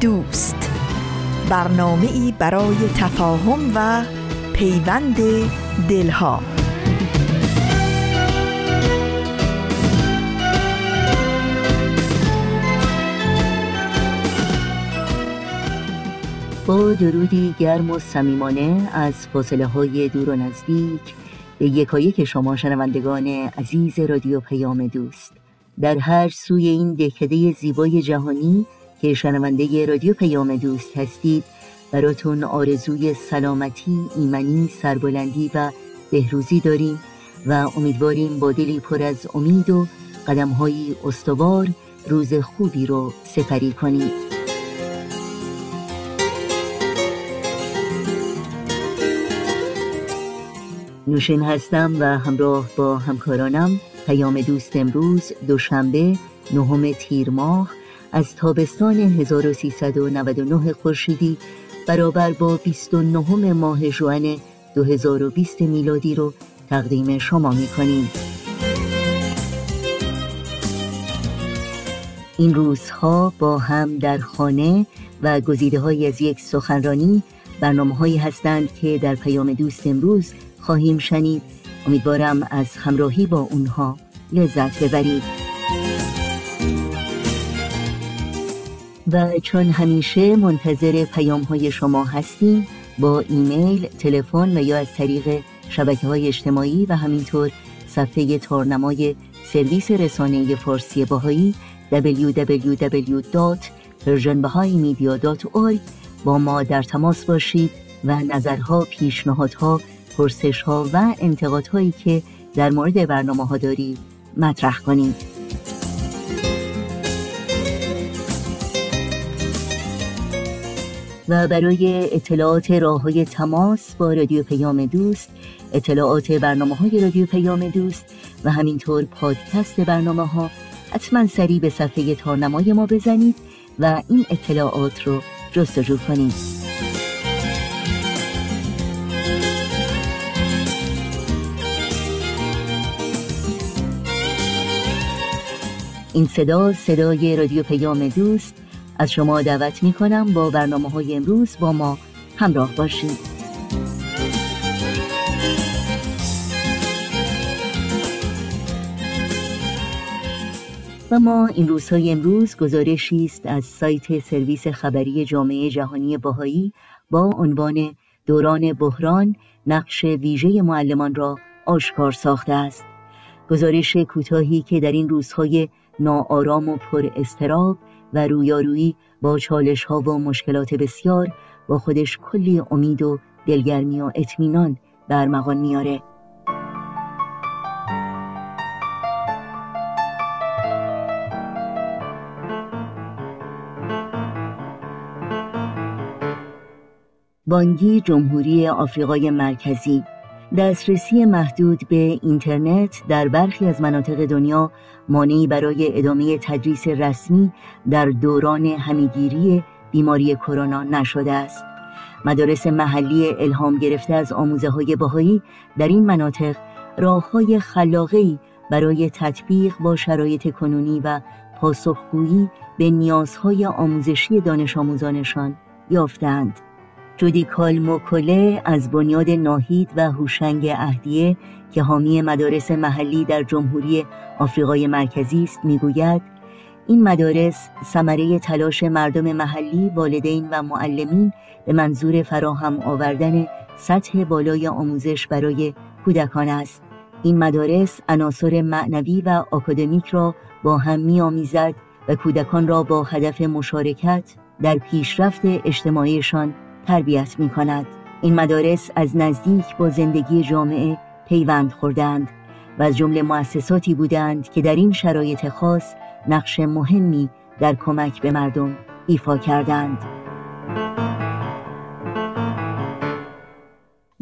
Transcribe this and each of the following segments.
دوست. برنامه ای برای تفاهم و پیوند دلها. با درودی گرم و صمیمانه از فاصله های دور و نزدیک به یکایک شما شنوندگان عزیز رادیو پیام دوست. در هر سوی این دهکده زیبای جهانی که شنونده رادیو پیام دوست هستید. براتون آرزوی سلامتی، ایمنی، سربلندی و بهروزی داریم و امیدواریم با دلی پر از امید و قدمهایی استوار روز خوبی رو سپری کنید. نوشین هستم و همراه با همکارانم. پیام دوست امروز دوشنبه نهم تیر ماه از تابستان 1399 خورشیدی برابر با 29 ماه جوان 2020 میلادی رو تقدیم شما می کنیم. این روزها با هم در خانه و گزیده های از یک سخنرانی برنامه هایی هستند که در پیام دوست امروز خواهیم شنید امیدوارم از همراهی با اونها لذت ببرید و چون همیشه منتظر پیام های شما هستیم با ایمیل، تلفن و یا از طریق شبکه های اجتماعی و همینطور صفحه تارنمای سرویس رسانه فارسی باهایی www.persianbahaimedia.org با ما در تماس باشید و نظرها، پیشنهادها، پرسشها و انتقادهایی که در مورد برنامه ها دارید مطرح کنید. و برای اطلاعات راه های تماس با رادیو پیام دوست اطلاعات برنامه های رادیو پیام دوست و همینطور پادکست برنامه ها حتما سریع به صفحه تارنمای ما بزنید و این اطلاعات رو جستجو کنید. این صدا صدای رادیو پیام دوست از شما دعوت می کنم با برنامه های امروز با ما همراه باشید. و ما این روزهای امروز گزارشی است از سایت سرویس خبری جامعه جهانی باهایی با عنوان دوران بحران نقش ویژه معلمان را آشکار ساخته است. گزارش کوتاهی که در این روزهای ناآرام و پر استراب و رویارویی با چالش ها و مشکلات بسیار با خودش کلی امید و دلگرمی و اطمینان برمغان میاره. بانگی جمهوری آفریقای مرکزی دسترسی محدود به اینترنت در برخی از مناطق دنیا مانعی برای ادامه تدریس رسمی در دوران همیگیری بیماری کرونا نشده است. مدارس محلی الهام گرفته از آموزه های باهایی در این مناطق راه های خلاقی برای تطبیق با شرایط کنونی و پاسخگویی به نیازهای آموزشی دانش آموزانشان یافتند. جودیکال موکوله از بنیاد ناهید و هوشنگ اهدیه که حامی مدارس محلی در جمهوری آفریقای مرکزی است می‌گوید این مدارس ثمره تلاش مردم محلی، والدین و معلمین به منظور فراهم آوردن سطح بالای آموزش برای کودکان است. این مدارس عناصر معنوی و آکادمیک را با هم میآمیزد و کودکان را با هدف مشارکت در پیشرفت اجتماعیشان تربیت می کند. این مدارس از نزدیک با زندگی جامعه پیوند خوردند و از جمله مؤسساتی بودند که در این شرایط خاص نقش مهمی در کمک به مردم ایفا کردند.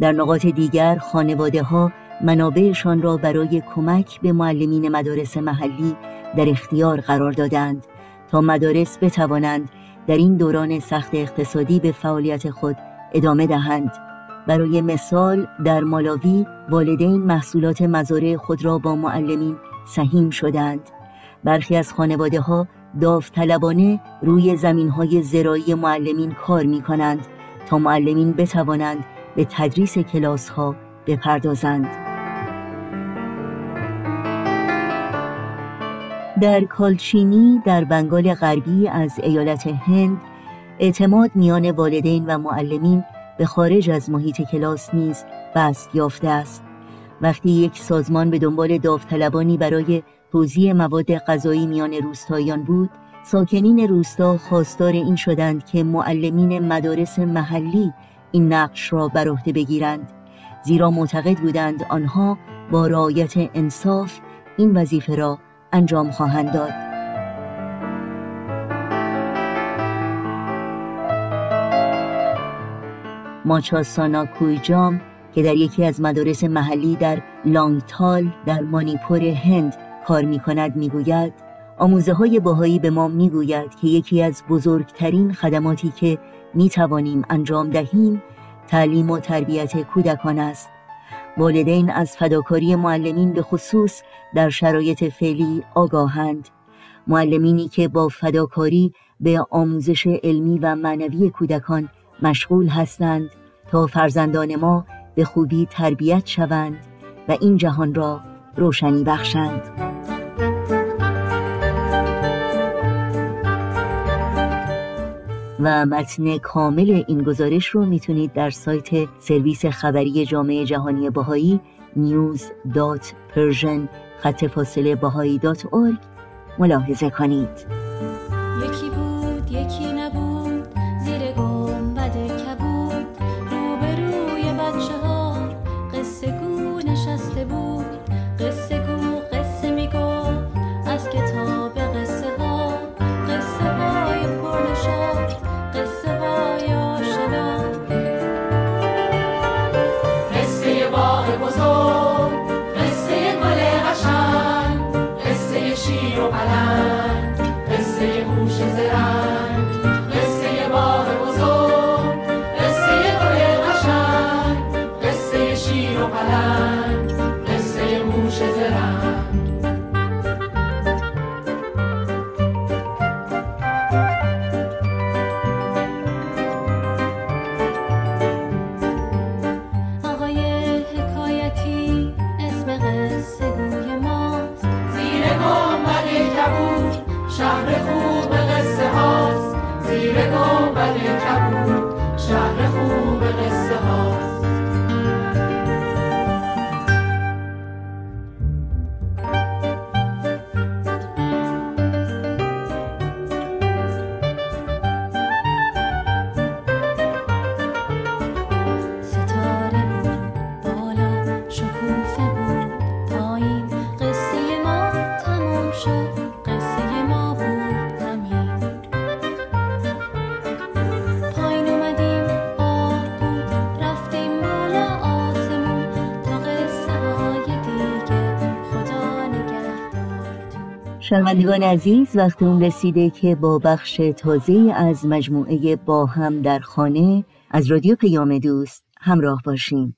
در نقاط دیگر خانواده ها منابعشان را برای کمک به معلمین مدارس محلی در اختیار قرار دادند تا مدارس بتوانند در این دوران سخت اقتصادی به فعالیت خود ادامه دهند. برای مثال در مالاوی والدین محصولات مزارع خود را با معلمین سهیم شدند. برخی از خانواده ها داوطلبانه روی زمین های زراعی معلمین کار می کنند تا معلمین بتوانند به تدریس کلاس ها بپردازند. در کالچینی در بنگال غربی از ایالت هند اعتماد میان والدین و معلمین به خارج از محیط کلاس نیز بست یافته است. وقتی یک سازمان به دنبال داوطلبانی برای توزیع مواد غذایی میان روستاییان بود ساکنین روستا خواستار این شدند که معلمین مدارس محلی این نقش را بر عهده بگیرند. زیرا معتقد بودند آنها با رعایت انصاف این وظیفه را انجام خواهند داد. ماچاسانا کویجام که در یکی از مدارس محلی در لانگتال در مانیپور هند کار می کند می گوید آموزه های باهایی به ما می گوید که یکی از بزرگترین خدماتی که می توانیم انجام دهیم تعلیم و تربیت کودکان است. والدین از فداکاری معلمین به خصوص در شرایط فعلی آگاهند. معلمینی که با فداکاری به آموزش علمی و معنوی کودکان مشغول هستند تا فرزندان ما به خوبی تربیت شوند و این جهان را روشنی بخشند. و متن کامل این گزارش رو می‌تونید در سایت سرویس خبری جامعه جهانی باهایی news.persian خط فاصله ملاحظه کنید. شنوندگان عزیز وقت اون رسیده که با بخش تازه از مجموعه با هم در خانه از رادیو پیام دوست همراه باشیم.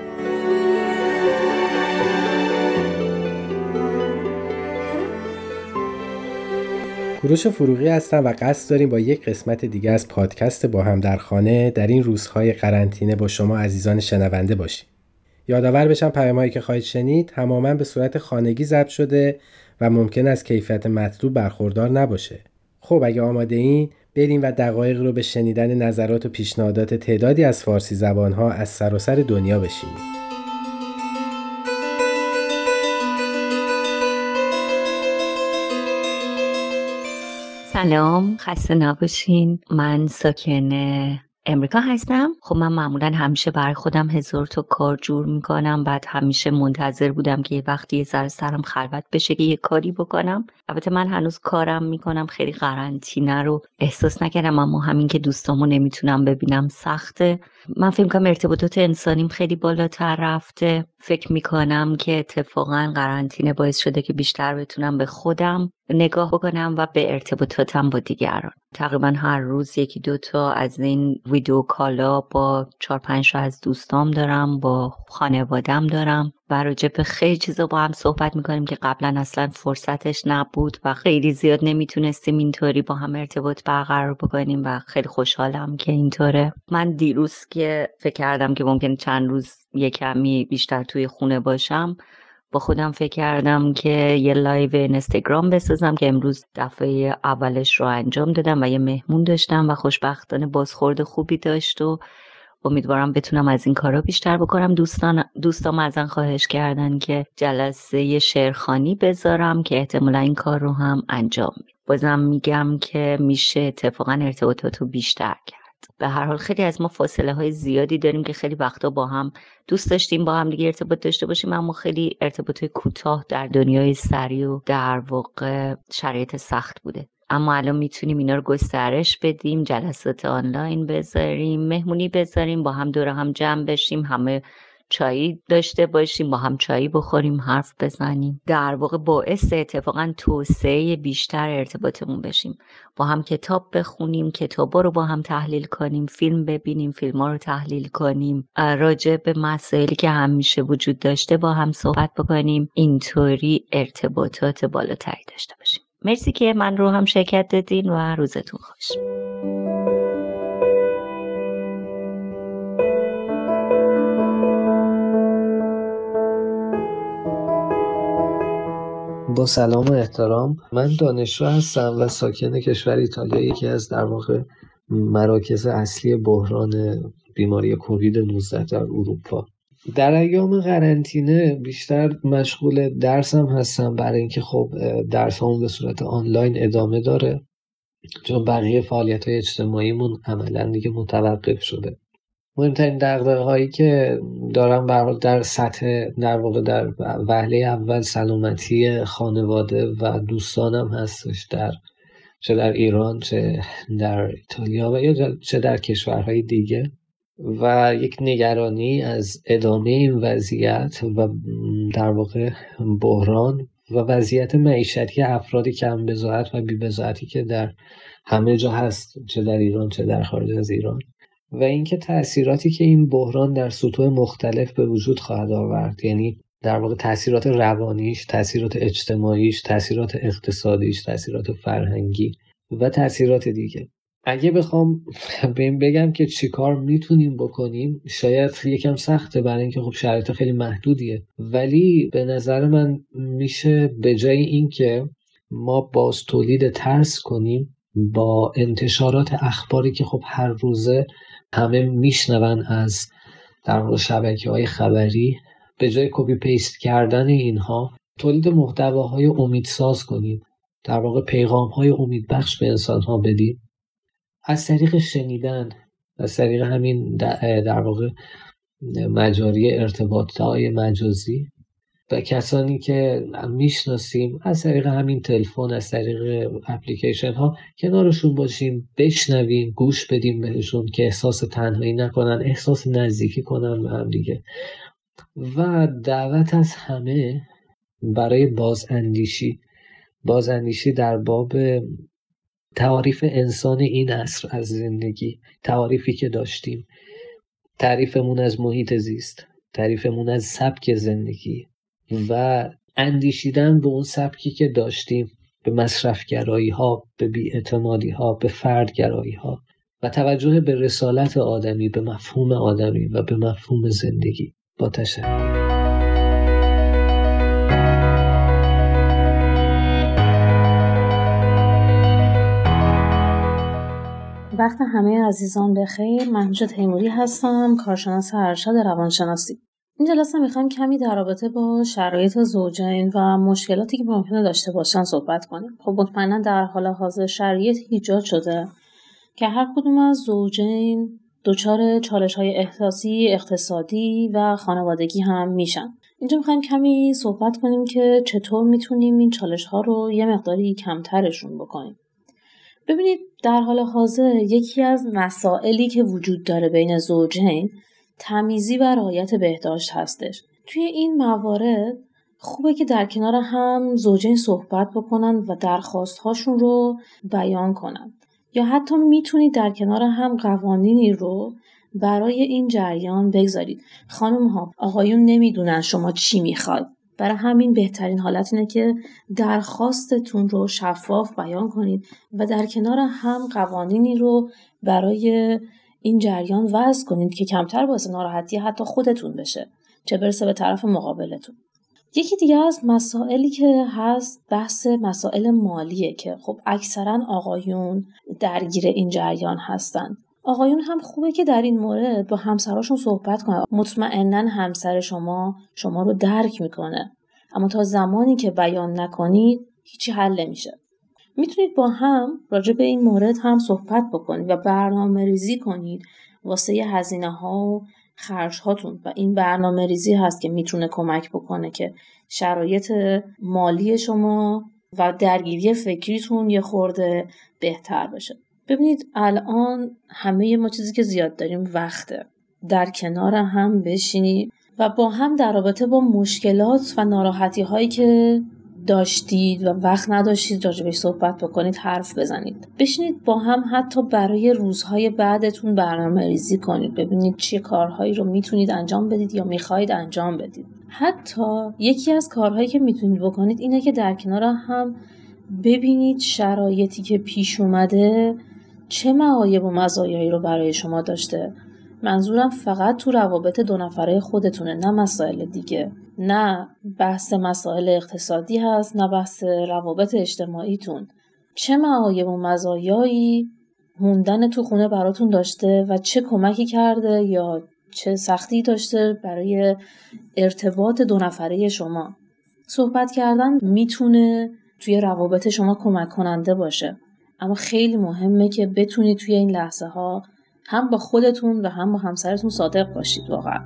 کوروش فروغی هستم و قصد داریم با یک قسمت دیگه از پادکست با هم در خانه در این روزهای قرنطینه با شما عزیزان شنونده باشیم. یادآور بشم پیامهایی که خواهید شنید تماما به صورت خانگی ضبط شده و ممکن است کیفیت مطلوب برخوردار نباشه. خب اگه آماده این بریم و دقایق رو به شنیدن نظرات و پیشنهادات تعدادی از فارسی زبانها از سراسر دنیا بشینیم. سلام خسته نباشین. من ساکن امریکا هستم. خب من معمولا همیشه برای خودم هزار تا کار جور می‌کنم. بعد همیشه منتظر بودم که یه وقتی یه ذره سرم خلوت بشه که یه کاری بکنم. البته من هنوز کارم می‌کنم خیلی قرنطینه رو احساس نکردم اما همین که دوستامو نمی‌تونم ببینم سخته. من فکر کنم ارتباطات انسانیم خیلی بالاتر رفته. فکر می‌کنم که اتفاقا قرنطینه باعث شده که بیشتر بتونم به خودم نگاه بکنم و به ارتباطاتم با دیگران. تقریبا هر روز یکی دوتا از این ویدیو کالا با چهار پنج از دوستام دارم با خانوادم دارم و راجع به خیلی چیزا با هم صحبت می‌کنیم که قبلا اصلا فرصتش نبود و خیلی زیاد نمی‌تونستیم اینطوری با هم ارتباط برقرار بکنیم و خیلی خوشحالم که اینطوره. من دیروز که فکر کردم که ممکن چند روز یه کمی بیشتر توی خونه باشم با خودم فکر کردم که یه لایو اینستاگرام بسازم که امروز دفعه اولش رو انجام دادم و یه مهمون داشتم و خوشبختانه بازخورد خوبی داشت و امیدوارم بتونم از این کارا بیشتر بکنم دوستان دوستام ازن خواهش کردن که جلسه شعرخانی بذارم که احتمالا این کار رو هم انجام. بازم میگم که میشه اتفاقا ارتباطات رو بیشتر کرد به هر حال خیلی از ما فاصله های زیادی داریم که خیلی وقتا با هم دوست داشتیم با هم دیگه ارتباط داشته باشیم اما خیلی ارتباط کوتاه در دنیای سری و در واقع شرایط سخت بوده. اما الان می‌تونیم اینا رو گسترش بدیم جلسات آنلاین بذاریم مهمونی بذاریم با هم دور هم جمع بشیم همه چایی داشته باشیم با هم چایی بخوریم حرف بزنیم. در واقع باعث اتفاقا توسعه بیشتر ارتباطمون بشیم. با هم کتاب بخونیم کتابا رو با هم تحلیل کنیم فیلم ببینیم فیلم ها رو تحلیل کنیم. راجع به مسائلی که همیشه وجود داشته با هم صحبت بکنیم. اینطوری ارتباطات بالاتری داشته باشیم. مرسی که من رو هم شرکت دادین و روزتون خوش. با سلام و احترام من دانشجو هستم و ساکن کشور ایتالیا یکی از در واقع مراکز اصلی بحران بیماری کووید 19 در اروپا. در ایام قرنطینه بیشتر مشغول درسم هستم برای اینکه خب درسمون به صورت آنلاین ادامه داره چون بقیه فعالیت های اجتماعیمون عملا دیگه متوقف شده. مهمترین دقدقه هایی که دارم بر در سطح در واقع در وهله اول سلامتی خانواده و دوستانم هستش در چه در ایران چه در ایتالیا و یا چه در کشورهای دیگه و یک نگرانی از ادامه این وضعیت و در واقع بحران و وضعیت معیشتی افراد کم بزاعت و بی که در همه جا هست چه در ایران چه در خارج از ایران. و اینکه تاثیراتی که این بحران در سطوح مختلف به وجود خواهد آورد. یعنی در واقع تاثیرات روانیش، تاثیرات اجتماعیش، تاثیرات اقتصادیش، تاثیرات فرهنگی و تاثیرات دیگه. اگه بخوام به این بگم که چیکار می‌تونیم بکنیم شاید یکم سخته برای اینکه خب شرایط خیلی محدودیه. ولی به نظر من میشه به جای اینکه ما باز تولید ترس کنیم با انتشارات اخباری که خب هر روزه همه میشنون از در واقع شبکه های خبری به جای copy paste کردن اینها تولید محتواهای امیدساز کنیم در واقع پیغام های امیدبخش به انسان ها بدیم از طریق شنیدن از طریق همین در واقع مجاری ارتباط های مجازی و کسانی که می‌شناسیم از طریق همین تلفن از طریق اپلیکیشن ها کنارشون باشیم بشنویم گوش بدیم بهشون که احساس تنهایی نکنن احساس نزدیکی کنن به هم دیگه. و دعوت از همه برای بازاندیشی. بازاندیشی در باب تعریف انسان این عصر از زندگی. تعریفی که داشتیم. تعریفمون از محیط زیست. تعریفمون از سبک زندگی. و اندیشیدن به اون سبکی که داشتیم به مصرفگرایی ها به بیاعتمادی ها به فردگرایی ها و توجه به رسالت آدمی به مفهوم آدمی و به مفهوم زندگی. با تشکر. وقت همه عزیزان بخیر. من تیموری هستم کارشناس ارشد روانشناسی. این جلسه می‌خوایم کمی در رابطه با شرایط زوجین و مشکلاتی که ممکنه داشته باشن صحبت کنیم. خب مطمئنا در حال حاضر شرایط ایجاد شده که هر کدوم از زوجین دچار چالش های احساسی اقتصادی و خانوادگی هم میشن. اینجا می‌خوایم کمی صحبت کنیم که چطور می‌تونیم این چالش ها رو یه مقداری کمترشون بکنیم. ببینید در حال حاضر یکی از مسائلی که وجود داره بین زوجین تمیزی و رعایت بهداشت هستش. توی این موارد خوبه که در کنار هم زوجین صحبت بکنن و درخواست هاشون رو بیان کنن. یا حتی می‌تونید در کنار هم قوانینی رو برای این جریان بگذارید. خانم ها آقایون نمی‌دونن شما چی می‌خواد. برای همین بهترین حالت اینه که درخواستتون رو شفاف بیان کنید و در کنار هم قوانینی رو برای این جریان وضع کنید که کمتر باعث ناراحتی حتی خودتون بشه چه برسه به طرف مقابلتون. یکی دیگه از مسائلی که هست بحث مسائل مالیه که خب اکثرا آقایون درگیر این جریان هستند. آقایون هم خوبه که در این مورد با همسراشون صحبت کنن. مطمئنا همسر شما شما رو درک می‌کنه. اما تا زمانی که بیان نکنید هیچی حل نمیشه. می‌تونید با هم راجع به این مورد هم صحبت بکنید و برنامه ریزی کنید واسه هزینه ها و خرج هاتون و این برنامه ریزی هست که می‌تونه کمک بکنه که شرایط مالی شما و درگیری فکریتون یه خورده بهتر بشه. ببینید الان همه ما چیزی که زیاد داریم وقته. در کنار هم بشینید و با هم در رابطه با مشکلات و ناراحتی هایی که داشتید و وقت نداشتید راجبش صحبت بکنید حرف بزنید. بشینید با هم حتی برای روزهای بعدتون برنامه ریزی کنید. ببینید چه کارهایی رو می‌تونید انجام بدید یا می‌خواهید انجام بدید. حتی یکی از کارهایی که می‌تونید بکنید اینه که در کنار هم ببینید شرایطی که پیش اومده چه معایب و مزایایی رو برای شما داشته. منظورم فقط تو روابط دو نفره خودتونه نه مسائل دیگه. نه بحث مسائل اقتصادی هست نه بحث روابط اجتماعیتون. چه معایب و مزایایی موندن تو خونه براتون داشته و چه کمکی کرده یا چه سختی داشته برای ارتباط دو نفره شما؟ صحبت کردن می‌تونه توی روابط شما کمک کننده باشه. اما خیلی مهمه که بتونید توی این لحظه ها هم با خودتون و هم با همسرتون صادق باشید واقعا.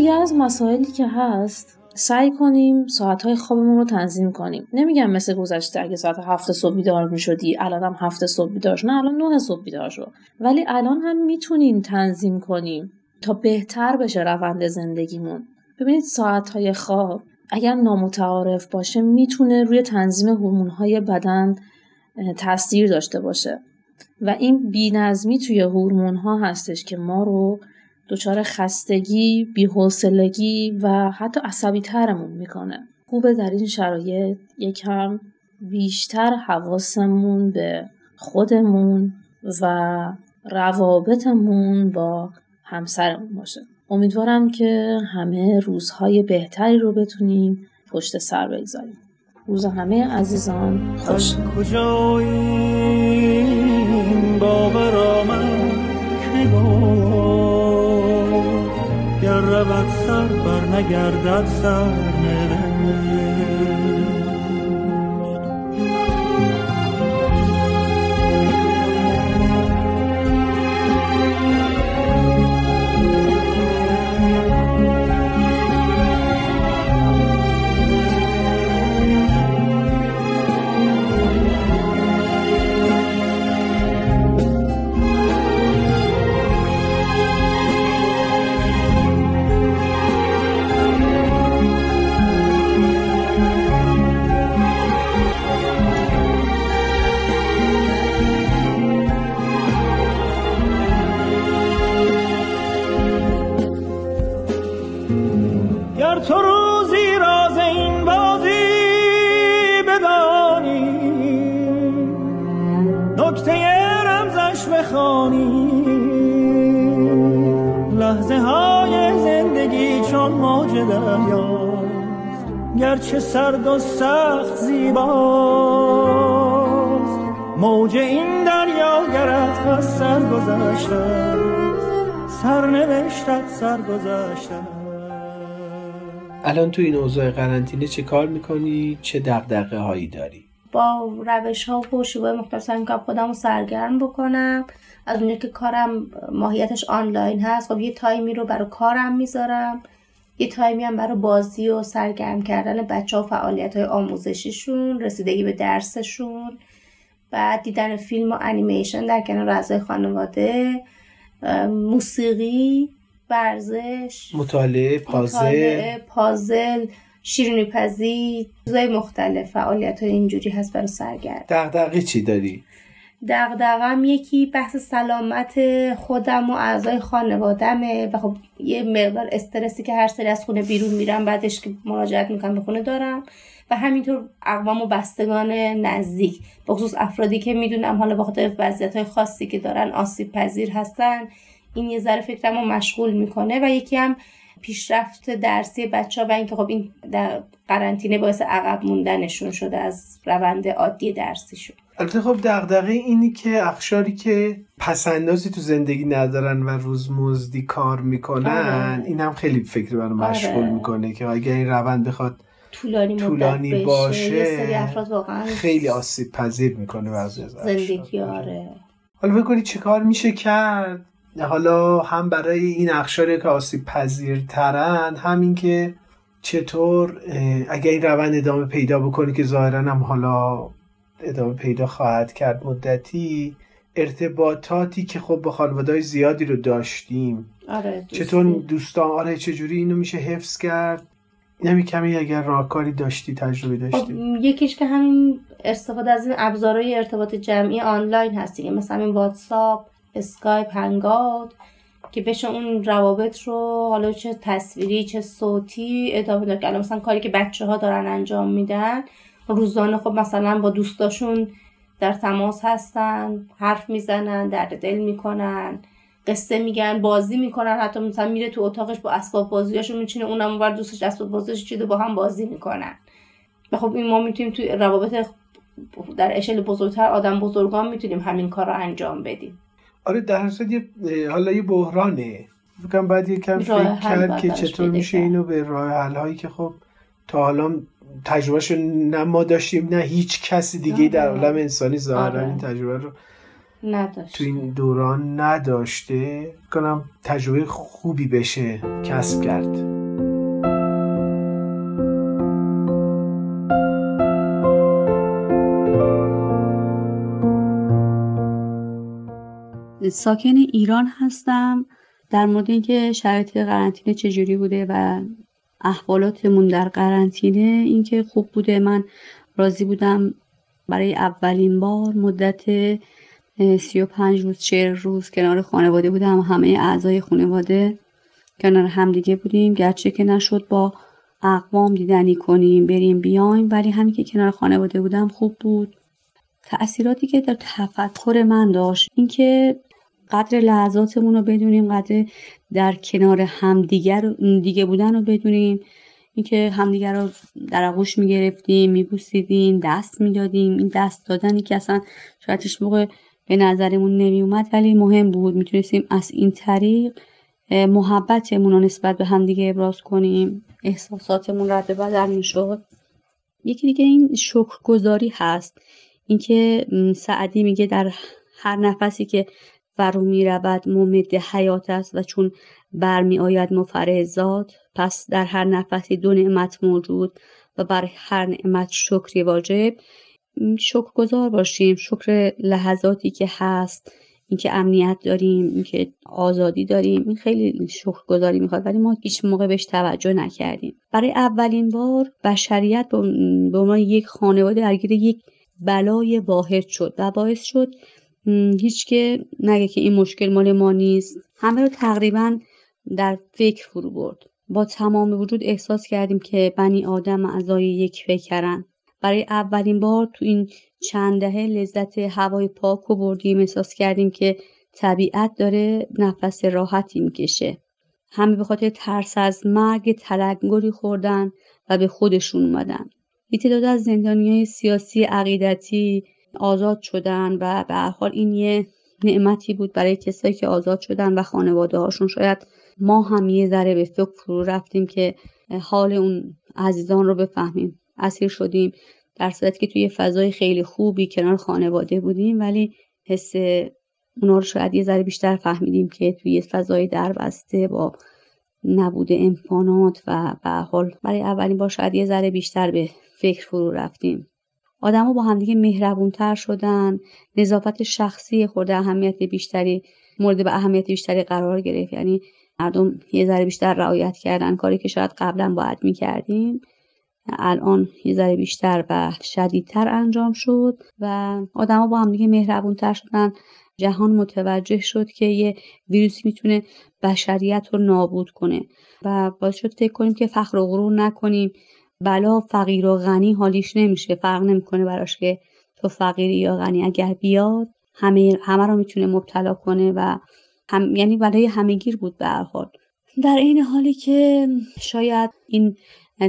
دیگه از مسائلی که هست سعی کنیم ساعتهای خوابمون رو تنظیم کنیم. نمیگم مثل گذشته اگه ساعت هفت صبح بیدار می‌شدی الان هم هفت صبح بیدار نه الان نه صبح بیدار شد. ولی الان هم می‌تونیم تنظیم کنیم تا بهتر بشه روند زندگیمون. ببینید ساعتهای خواب اگر نامتعارف باشه می‌تونه روی تنظیم هورمون‌های بدن تاثیر داشته باشه. و این بینظمی توی هورمون ها هستش که ما رو دچار خستگی، بیحوصلگی و حتی عصبی ترمون می‌کنه. خوبه در این شرایط یکم بیشتر حواسمون به خودمون و روابطمون با همسرمون باشه. امیدوارم که همه روزهای بهتری رو بتونیم پشت سر بگذاریم. روز همه عزیزان خوش کجایی باور آمد گر رود سر بر نگردد سر گرچه سرد و سخت زیباست. موج این دریا گرد از سر گذشته سر سرگذشته الان تو این اوضاع قرنطینه چه کار می‌کنی؟ چه دقدقه هایی داری؟ با روش ها و شیوه مختلف سعی می‌کنم خودم رو سرگرم بکنم. از اونجا که کارم ماهیتش آنلاین هست خب یه تایمی رو برای کارم می‌ذارم. یه تایمی هم برای بازی و سرگرم کردن بچه ها و فعالیت های آموزشیشون رسیدگی به درسشون بعد دیدن فیلم و انیمیشن در کنار اعضای خانواده موسیقی ورزش مطالعه پازل. پازل شیرینی پزی چیزای مختلف. فعالیت های اینجوری هست برای سرگرم. دقدقی چی داری؟ دقدقم یکی بحث سلامت خودم و اعضای خانوادمه و خب یه مقدار استرسی که هر سری از خونه بیرون میرم بعدش که مراجعت می‌کنم به خونه دارم و همینطور اقوام و بستگان نزدیک. بخصوص افرادی که می‌دونم حالا به خاطر وضعیت های خاصی که دارن آسیب پذیر هستن این یه ذره فکرم رو مشغول می‌کنه و یکی هم پیشرفت درسی بچه ها و اینکه خب این در قرنطینه باعث عقب موندنشون شده از روند عادی درسیشون. البته خب دغدغه اینی که اخشاری که پسندازی تو زندگی ندارن و روزمزدی کار می‌کنن آره. این هم خیلی فکر برای مشغول آره. می‌کنه که اگر این روند بخواد طولانی, طولانی باشه واقعا خیلی آسیب پذیر می‌کنه بعضی از زندگی آره حالا بکنی چه کار میشه کرد حالا هم برای این اخشاری که آسیب پذیرترن همین که چطور اگر این روند ادامه پیدا بکنی که ظاهرا هم حالا ادامه پیدا خواهد کرد. مدتی ارتباطاتی که خب با خانواده زیادی رو داشتیم. آره چطور دوستان آره چجوری اینو میشه حفظ کرد؟ نمی کمی اگر راهکاری داشتی تجربه خب، داشتی. یکیش که همین استفاده از این ابزارهای ارتباط جمعی آنلاین هستی مثلا این واتساپ اسکایپ Hangouts که بشه اون روابط رو حالا چه تصویری چه صوتی ادامه داد. مثلا کاری که بچه ها دارن انجام میدن روزانه خب مثلا با دوستاشون در تماس هستن حرف می‌زنن درد دل می‌کنن قصه میگن بازی می‌کنن. حتی مثلا میره تو اتاقش با اسباب بازیاشو میچینه اونم اونور دوستش اسباب بازیش چیده با هم بازی می‌کنن. و خب این ما می‌تونیم توی روابط در اشل بزرگتر آدم بزرگان می‌تونیم همین کار رو انجام بدیم. آره در حسد حالا یه بحرانه. فکرم باید یکم فکر کرد که چطور میشه اینو به راه حل هایی که خب تا حالا تجربهشو نه ما داشتیم نه هیچ کسی دیگه در عالم انسانی ظاهرا آره. این تجربه رو نداشت تو این دوران نداشته. کنم تجربه خوبی بشه کسب کرد. ساکن ایران هستم. در مورد اینکه شرایط قرنطینه چجوری بوده و احوالاتمون در قرنطینه. اینکه خوب بوده. من راضی بودم برای اولین بار مدت سی و پنج روز چهل روز کنار خانواده بودم. همه اعضای خانواده کنار همدیگه بودیم. گرچه که نشد با اقوام دیدنی کنیم بریم بیایم ولی همین که کنار خانواده بودم خوب بود. تأثیراتی که در تفکر من داشت اینکه قدر لحظاتمون رو بدونیم قدر در کنار همدیگر دیگه بودن رو بدونیم. اینکه همدیگر رو در آغوش می‌گرفتیم میبوسیدیم دست می‌دادیم. این دست دادنی که اصلا شاید موقع به نظرمون نمیومد ولی مهم بود. می‌تونستیم از این طریق محبتمون رو نسبت به همدیگه ابراز کنیم. احساساتمون رد بدل می‌شد. یکی دیگه این شکرگذاری هست. اینکه سعدی میگه در هر نفسی که فرو می رود ممد حیات است و چون برمی آید مفرزات پس در هر نفسی دو نعمت موجود و بر هر نعمت شکری واجب. شکر گذار باشیم شکر لحظاتی که هست اینکه امنیت داریم اینکه آزادی داریم این خیلی شکر گذاری می‌خواد ولی ما هیچ موقع بهش توجه نکردیم. برای اولین بار بشریت به عنوان یک خانواده درگیر یک بلای واحد شد و باعث شد هیچ که نگه که این مشکل مال ما نیست. همه رو تقریبا در فکر فرو برد. با تمام وجود احساس کردیم که بنی آدم اعضای یک فکرن. برای اولین بار تو این چند دهه لذت هوای پاک رو بردیم. احساس کردیم که طبیعت داره نفس راحتی می‌کشه. همه به خاطر ترس از مرگ تلنگری خوردن و به خودشون اومدن. یه تعداد از زندانی سیاسی عقیدتی آزاد شدن و به هر حال این یه نعمتی بود برای کسایی که آزاد شدن و خانواده هاشون. شاید ما هم یه ذره به فکر فرو رفتیم که حال اون عزیزان رو بفهمیم. اسیر شدیم در صورتی که توی فضای خیلی خوبی کنار خانواده بودیم ولی حس اونا رو شاید یه ذره بیشتر فهمیدیم که توی فضای دربسته با نبود امکانات و به حال برای اولین بار شاید یه ذره بیشتر به فکر فرو رفتیم. آدما با همدیگه مهربونتر شدن نظافت شخصی خورده اهمیت بیشتری مورد به اهمیت بیشتری قرار گرفت. یعنی مردم یه ذره بیشتر رعایت کردن. کاری که شاید قبلا باید می‌کردیم الان یه ذره بیشتر و شدیدتر انجام شد و آدما با همدیگه مهربونتر شدن. جهان متوجه شد که یه ویروسی می‌تونه بشریت رو نابود کنه و باعث شد فکر کنیم که فخر و غرور نکنیم. بلا فقیر و غنی حالیش نمیشه. فرق نمی‌کنه براش که تو فقیری یا غنی. اگر بیاد همه همه رو می‌تونه مبتلا کنه و هم یعنی برای همهگیر بود به هر حال. در این حالی که شاید این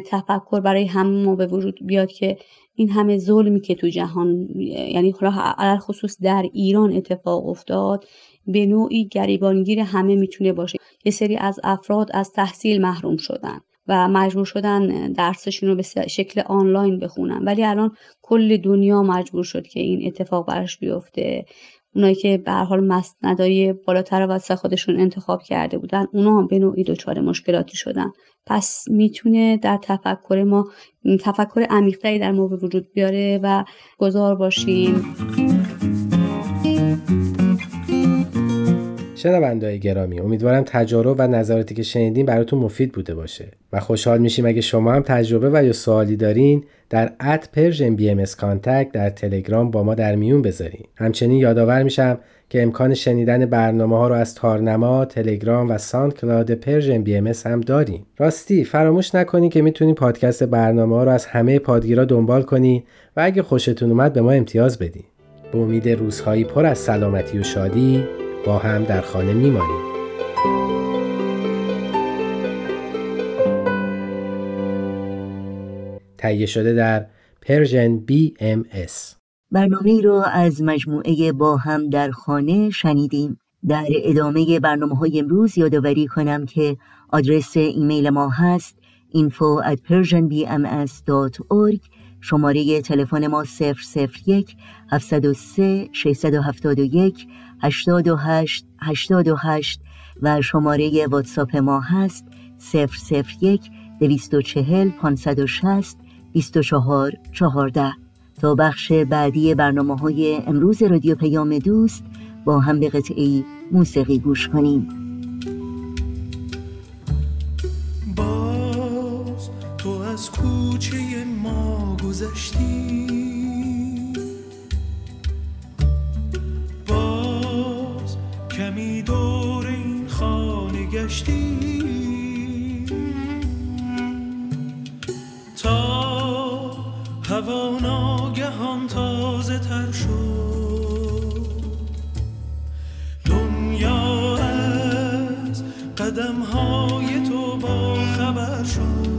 تفکر برای همه ما به وجود بیاد که این همه ظلمی که تو جهان یعنی خلا خصوص در ایران اتفاق افتاد به نوعی گریبانگیر همه می‌تونه باشه. یه سری از افراد از تحصیل محروم شدن. و مجبور شدن درسشون رو به شکل آنلاین بخونن. ولی الان کل دنیا مجبور شد که این اتفاق براش بیفته. اونایی که به حال مستندای بالاتر واسه خودشون انتخاب کرده بودن اونا هم به نوعی دچار مشکلاتی شدن. پس می‌تونه در تفکر ما تفکر عمیقتری در به وجود بیاره و گذار باشیم. شنوندای گرامی امیدوارم تجارب و نظراتی که شنیدین براتون مفید بوده باشه و خوشحال میشیم اگه شما هم تجربه و یا سوالی دارین در at Persian BM در تلگرام با ما در میون بذارین همچنین یادآور میشم که امکان شنیدن برنامه ها رو از تارنما، تلگرام و SoundCloud Persian BM هم داریم. راستی فراموش نکنی که می‌تونی پادکست برنامه ها رو از همه پادگیرا دنبال کنی و اگه خوشتون اومد به ما امتیاز بدین. به امید روزهایی پر از سلامتی و شادی با هم در خانه میمانیم. تهیه شده در Persian BMS برنامه را از مجموعه با هم در خانه شنیدیم. در ادامه برنامه های امروز یادآوری کنم که آدرس ایمیل ما هست info at persianbms.org شماره تلفن ما 001 703 671 828 828 و شماره واتساپ ما هست 001 240 560 24 14 تا بخش بعدی برنامه های امروز رادیو پیام دوست با هم به قطعی موسیقی گوش کنیم. باز تو از کوچه ما گذشتی. گشتی تا هوا ناگهان تازه تر شد. دنیا از قدم های تو با خبر شد.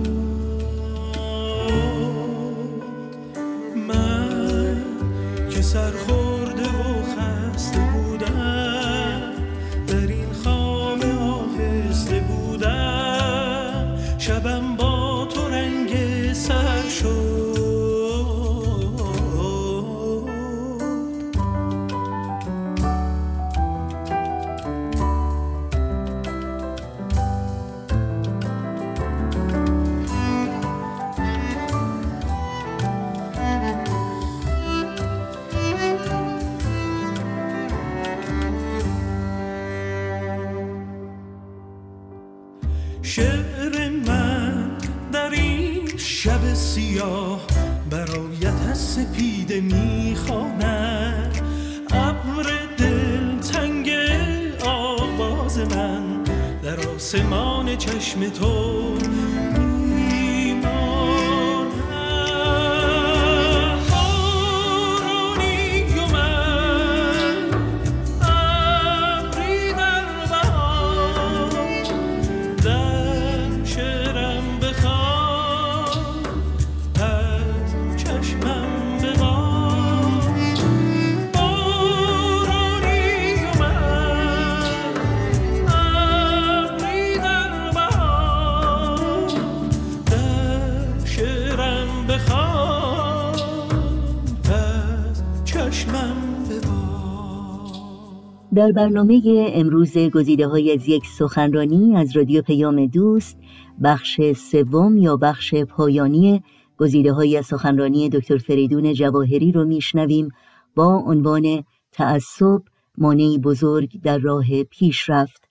در برنامه امروز گزیده های از یک سخنرانی از رادیو پیام دوست بخش سوم یا بخش پایانی گزیده های از سخنرانی دکتر فریدون جواهری رو میشنویم با عنوان تعصب مانعی بزرگ در راه پیشرفت.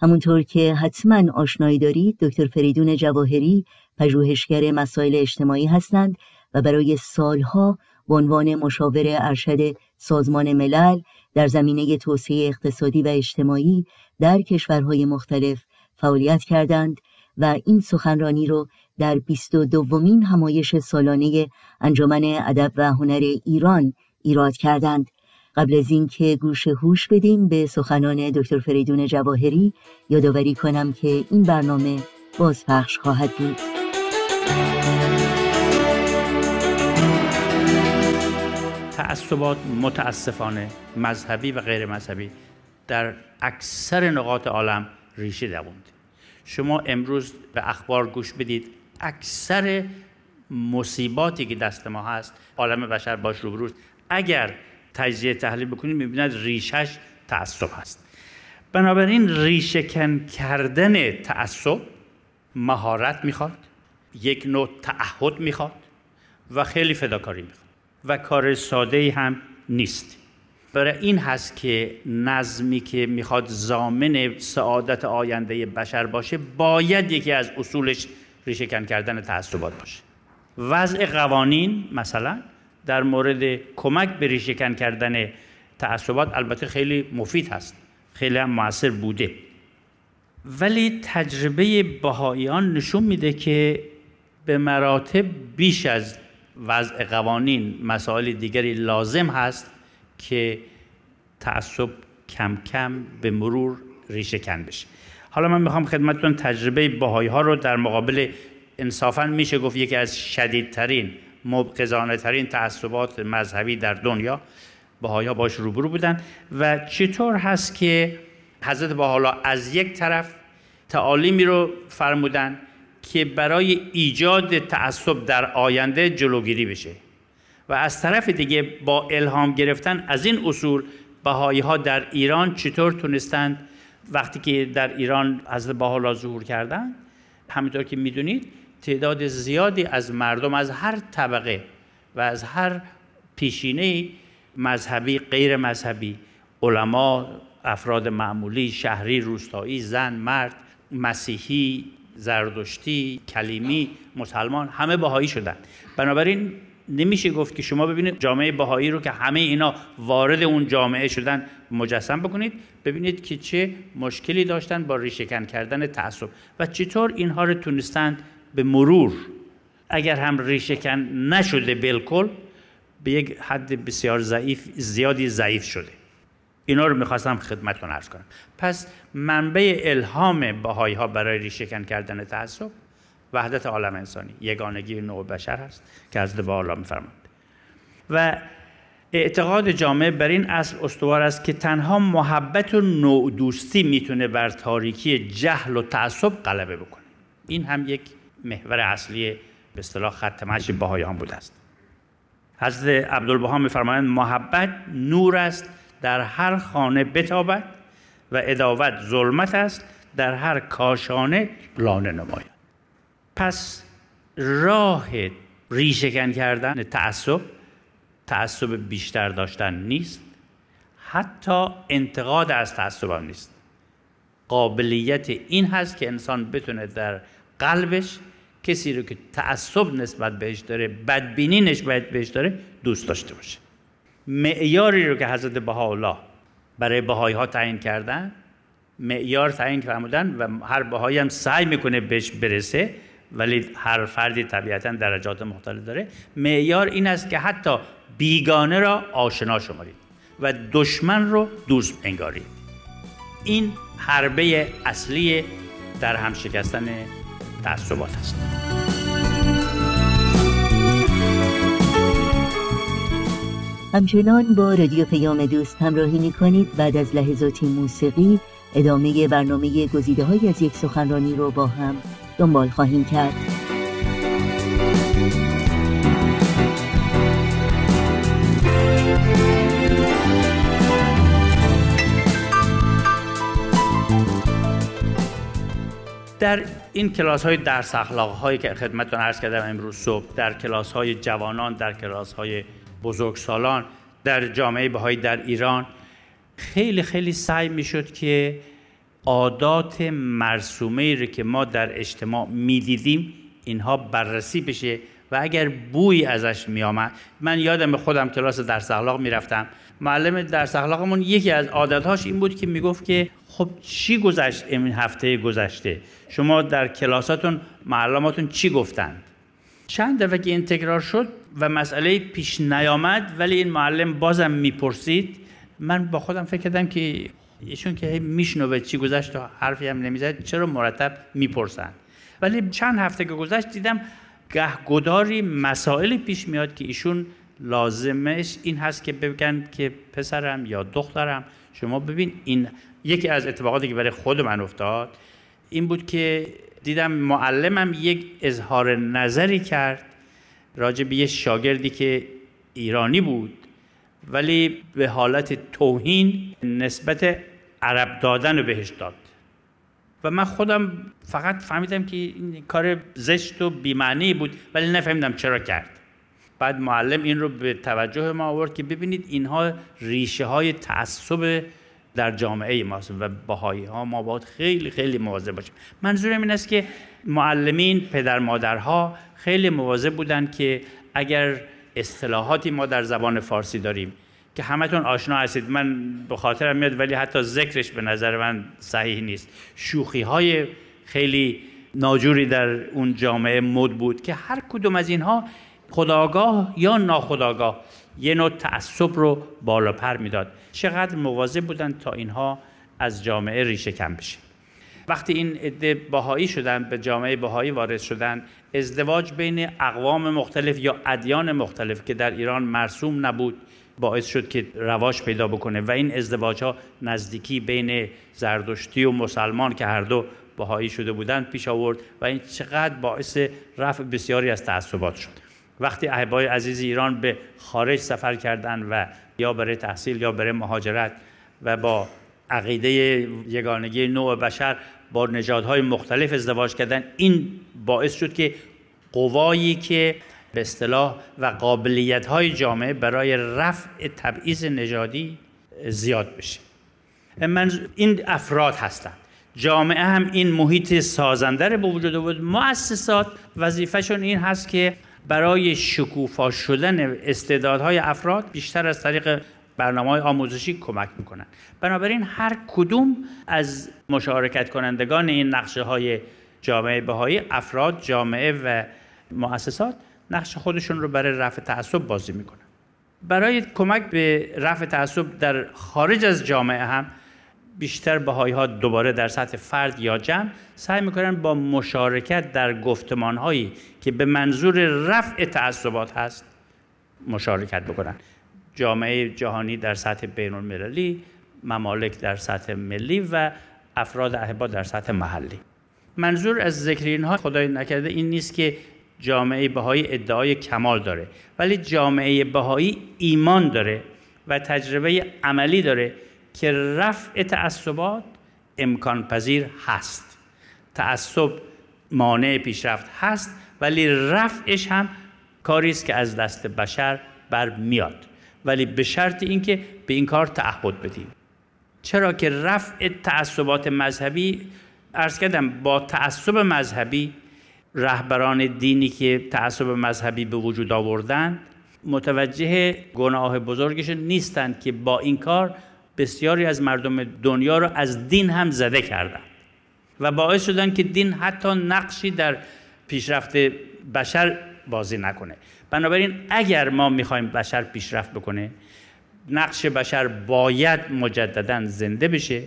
همونطور که حتما آشنایی دارید دکتر فریدون جواهری پژوهشگر مسائل اجتماعی هستند و برای سالها به عنوان مشاور ارشد سازمان ملل در زمینه توسعه اقتصادی و اجتماعی در کشورهای مختلف فعالیت کردند و این سخنرانی رو در 22 دومین همایش سالانه انجمن ادب و هنر ایران ایراد کردند. قبل از اینکه گوش هوش بدیم به سخنان دکتر فریدون جواهری یادآوری کنم که این برنامه بازپخش خواهد بود. تعصبات متاسفانه مذهبی و غیر مذهبی در اکثر نقاط عالم ریشه دووند شما امروز به اخبار گوش بدید اکثر مصیباتی که دست ما هست عالم بشر باش روبروست اگر تجزیه تحلیل بکنید می‌بیند ریشش تعصب هست. بنابراین ریشهکن کردن تعصب مهارت می‌خواد یک نوع تعهد می‌خواد و خیلی فداکاری می‌خواد. و کار ساده هم نیست. برای این هست که نظمی که می‌خواد زامن سعادت آینده بشر باشه باید یکی از اصولش ریشهکن کردن تعصبات باشه. وضع قوانین مثلا در مورد کمک به ریشهکن کردن تعصبات البته خیلی مفید هست خیلی هم موثر بوده. ولی تجربه بهاییان نشون میده که به مراتب بیش از وضع قوانین مسائل دیگری لازم هست که تعصب کم کم به مرور ریشه کن بشه. حالا من می‌خوام خدمتتون تجربه باهایی ها رو در مقابل انصافا میشه گفت یکی از شدیدترین مبغضانه ترین تعصبات مذهبی در دنیا. باهایی ها باش روبرو بودن و چطور هست که حضرت با از یک طرف تعالیمی رو فرمودن که برای ایجاد تعصب در آینده جلوگیری بشه. و از طرف دیگه با الهام گرفتن از این اصول بهایی ها در ایران چطور تونستند وقتی که در ایران حضرت بهاءالله ظهور کردن همینطور که می‌دونید تعداد زیادی از مردم از هر طبقه و از هر پیشینه مذهبی غیر مذهبی علما افراد معمولی شهری روستایی زن مرد مسیحی زردشتی کلیمی مسلمان همه بهایی شدن. بنابراین نمیشه گفت که شما ببینید جامعه بهایی رو که همه اینا وارد اون جامعه شدن مجسم بکنید ببینید که چه مشکلی داشتن با ریشهکن کردن تعصب. و چطور اینها رو تونستند به مرور اگر هم ریشهکن نشده بالکل به یک حد بسیار ضعیف زیادی ضعیف شده. اینا رو می‌خواستم خدمتتون عرض کنم. پس منبع الهام بهایی ها برای ریشهکن کردن تعصب وحدت عالم انسانی یگانگی نوع بشر هست که از با الله میفرماند و اعتقاد جامعه بر این اصل استوار است که تنها محبت و نوع دوستی می‌تونه بر تاریکی جهل و تعصب غلبه بکنه. این هم یک محور اصلی به اصطلاح خط مشی بهایان بوده است. حضرت عبدالبها میفرمایند محبت نور است در هر خانه بتابد و اداوت ظلمت است در هر کاشانه لانه نماید. پس راه ریشهکن کردن تعصب تعصب بیشتر داشتن نیست حتی انتقاد از تعصب هم نیست. قابلیت این هست که انسان بتونه در قلبش کسی رو که تعصب نسبت بهش داره بدبینی نسبت بهش داره دوست داشته باشه. معیاری رو که حضرت بهاءالله برای بهایی ها تعیین کردن معیار تعیین فرمودن و هر بهایی هم سعی می‌کنه بهش برسه ولی هر فردی طبیعتا درجات مختلف داره. معیار این است که حتی بیگانه را آشنا شمارید و دشمن رو دوست انگارید. این حربه اصلی در هم شکستن تعصبات است. همچنان با رادیو پیام دوست همراهی می کنید بعد از لحظاتی موسیقی ادامه برنامه گزیده های از یک سخنرانی رو با هم دنبال خواهیم کرد. در این کلاس های درس اخلاق هایی که خدمتتون عرض کردم امروز صبح در کلاس های جوانان در کلاس های بزرگسالان در جامعه بهایی در ایران خیلی خیلی سعی می‌شد که عادات مرسومه رو که ما در اجتماع می‌دیدیم اینها بررسی بشه و اگر بوی ازش میآمد من یادم خودم کلاس درس اخلاق می‌رفتم. معلم درس اخلاقمون یکی از عادتهاش این بود که می‌گفت که خب چی گذشت این هفته گذشته؟ شما در کلاساتون معلماتون چی گفتند چند دفعه که این تکرار شد و مسئله پیش نیامد ولی این معلم بازم می‌پرسید. من با خودم فکر کردم که ایشون که میشنوه چی گذشت و حرفی هم نمی‌زد چرا مرتب می‌پرسن؟ ولی چند هفته که گذشت دیدم گهگداری مسائلی پیش میاد که ایشون لازمش این هست که بگن که پسرم یا دخترم شما ببین این یکی از اتفاقاتی که برای خود من افتاد این بود که دیدم معلمم یک اظهار نظری کرد راجع به یه شاگردی که ایرانی بود ولی به حالت توهین نسبت عرب دادن رو بهش داد. و من خودم فقط فهمیدم که این کار زشت و بیمعنی بود ولی نفهمیدم چرا کرد. بعد معلم این رو به توجه ما آورد که ببینید اینها ریشه های تعصب در جامعه ماست و باهایی ها ما باید خیلی خیلی مواظب باشیم. منظورم این است که معلمین پدر مادرها خیلی مواظب بودن که اگر اصطلاحاتی ما در زبان فارسی داریم که همتون آشنا هستید من به خاطرم میاد ولی حتی ذکرش به نظر من صحیح نیست. شوخی های خیلی ناجوری در اون جامعه مد بود که هر کدوم از اینها خداگاه یا ناخداگاه. یه نوع تعصب رو بالا پر می‌داد. چقدر مواظب بودن تا اینها از جامعه ریشه کم بشه وقتی این عده بهایی شدن به جامعه بهایی وارد شدن ازدواج بین اقوام مختلف یا ادیان مختلف که در ایران مرسوم نبود باعث شد که رواج پیدا بکنه و این ازدواج ها نزدیکی بین زردشتی و مسلمان که هر دو بهایی شده بودند پیش آورد و این چقدر باعث رفع بسیاری از تعصبات شد. وقتی احبای عزیز ایران به خارج سفر کردند و یا برای تحصیل یا برای مهاجرت و با عقیده یگانگی نوع بشر با نژادهای مختلف ازدواج کردن این باعث شد که قوایی که به اصطلاح و قابلیت های جامعه برای رفع تبعیض نژادی زیاد بشه. من این افراد هستند. جامعه هم این محیط سازنده رو به وجود بود مؤسسات وظیفهشون این هست که برای شکوفا شدن استعدادهای افراد بیشتر از طریق برنامه های آموزشی کمک می‌کنن بنابراین هر کدوم از مشارکت کنندگان این نقشه های جامعه بهایی افراد جامعه و مؤسسات نقش خودشون رو برای رفع تعصب بازی می‌کنن. برای کمک به رفع تعصب در خارج از جامعه هم بیشتر بهایی ها دوباره در سطح فرد یا جمع سعی می‌کنن با مشارکت در گفتمان هایی که به منظور رفع تعصبات هست مشارکت بکنن. جامعه جهانی در سطح بین المللی ممالک در سطح ملی و افراد احبا در سطح محلی. منظور از ذکر اینها خدای نکرده این نیست که جامعه بهایی ادعای کمال داره ولی جامعه بهایی ایمان داره و تجربه عملی داره که رفع تعصبات امکان پذیر هست. تعصب مانع پیشرفت هست ولی رفعش هم کاری است که از دست بشر بر میاد ولی به شرط اینکه به این کار تعهد بدیم. چرا که رفع تعصبات مذهبی ارز کردم با تعصب مذهبی رهبران دینی که تعصب مذهبی به وجود آوردن متوجه گناه بزرگش نیستند که با این کار بسیاری از مردم دنیا را از دین هم زده کردند و باعث شدن که دین حتی نقشی در پیشرفت بشر بازی نکنه. بنابراین اگر ما می‌خوایم بشر پیشرفت بکنه نقش بشر باید مجددا زنده بشه.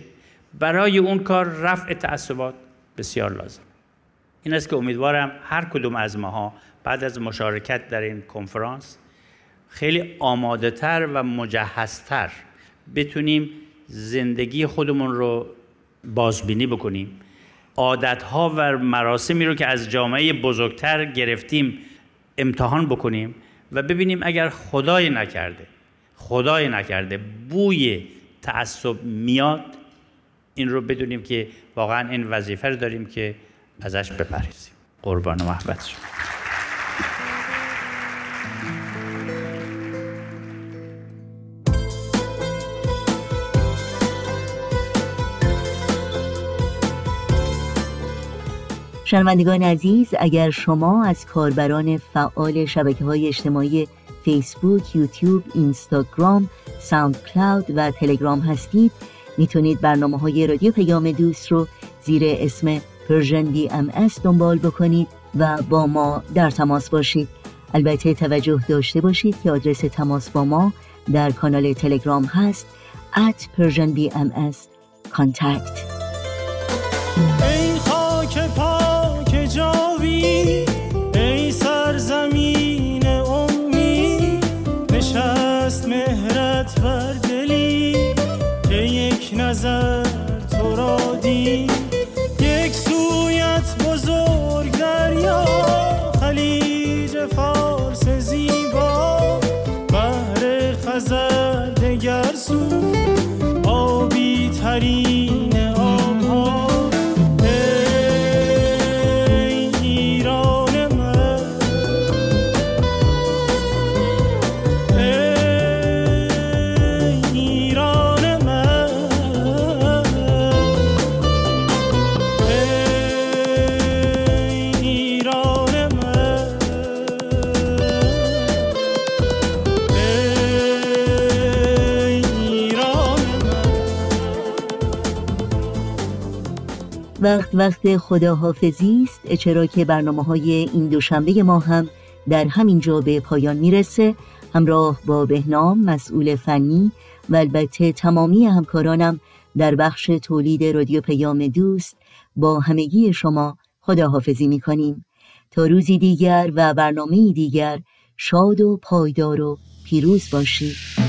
برای اون کار رفع تعصبات بسیار لازم. این است که امیدوارم هر کدوم از ماها بعد از مشارکت در این کنفرانس خیلی آماده تر و مجهزتر بتونیم زندگی خودمون رو بازبینی بکنیم. عادتها و مراسمی رو که از جامعه بزرگتر گرفتیم امتحان بکنیم و ببینیم اگر خدای نکرده خدای نکرده بوی تعصب میاد این رو بدونیم که واقعا این وظیفه رو داریم که ازش بپریزیم قربان و محبت شما. شنوندگان عزیز اگر شما از کاربران فعال شبکه های اجتماعی فیسبوک، یوتیوب، اینستاگرام، SoundCloud و تلگرام هستید می‌تونید برنامه های رادیو پیام دوست رو زیر اسم Persian BMS دنبال بکنید و با ما در تماس باشید. البته توجه داشته باشید که آدرس تماس با ما در کانال تلگرام هست at Persian BMS contact. Marie. وقت وقت خداحافظی است چرا که برنامه های این دوشنبه ما هم در همین جا به پایان می‌رسه. همراه با بهنام مسئول فنی و البته تمامی همکارانم در بخش تولید رادیو پیام دوست با همگی شما خداحافظی می‌کنیم. تا روزی دیگر و برنامه دیگر شاد و پایدار و پیروز باشید.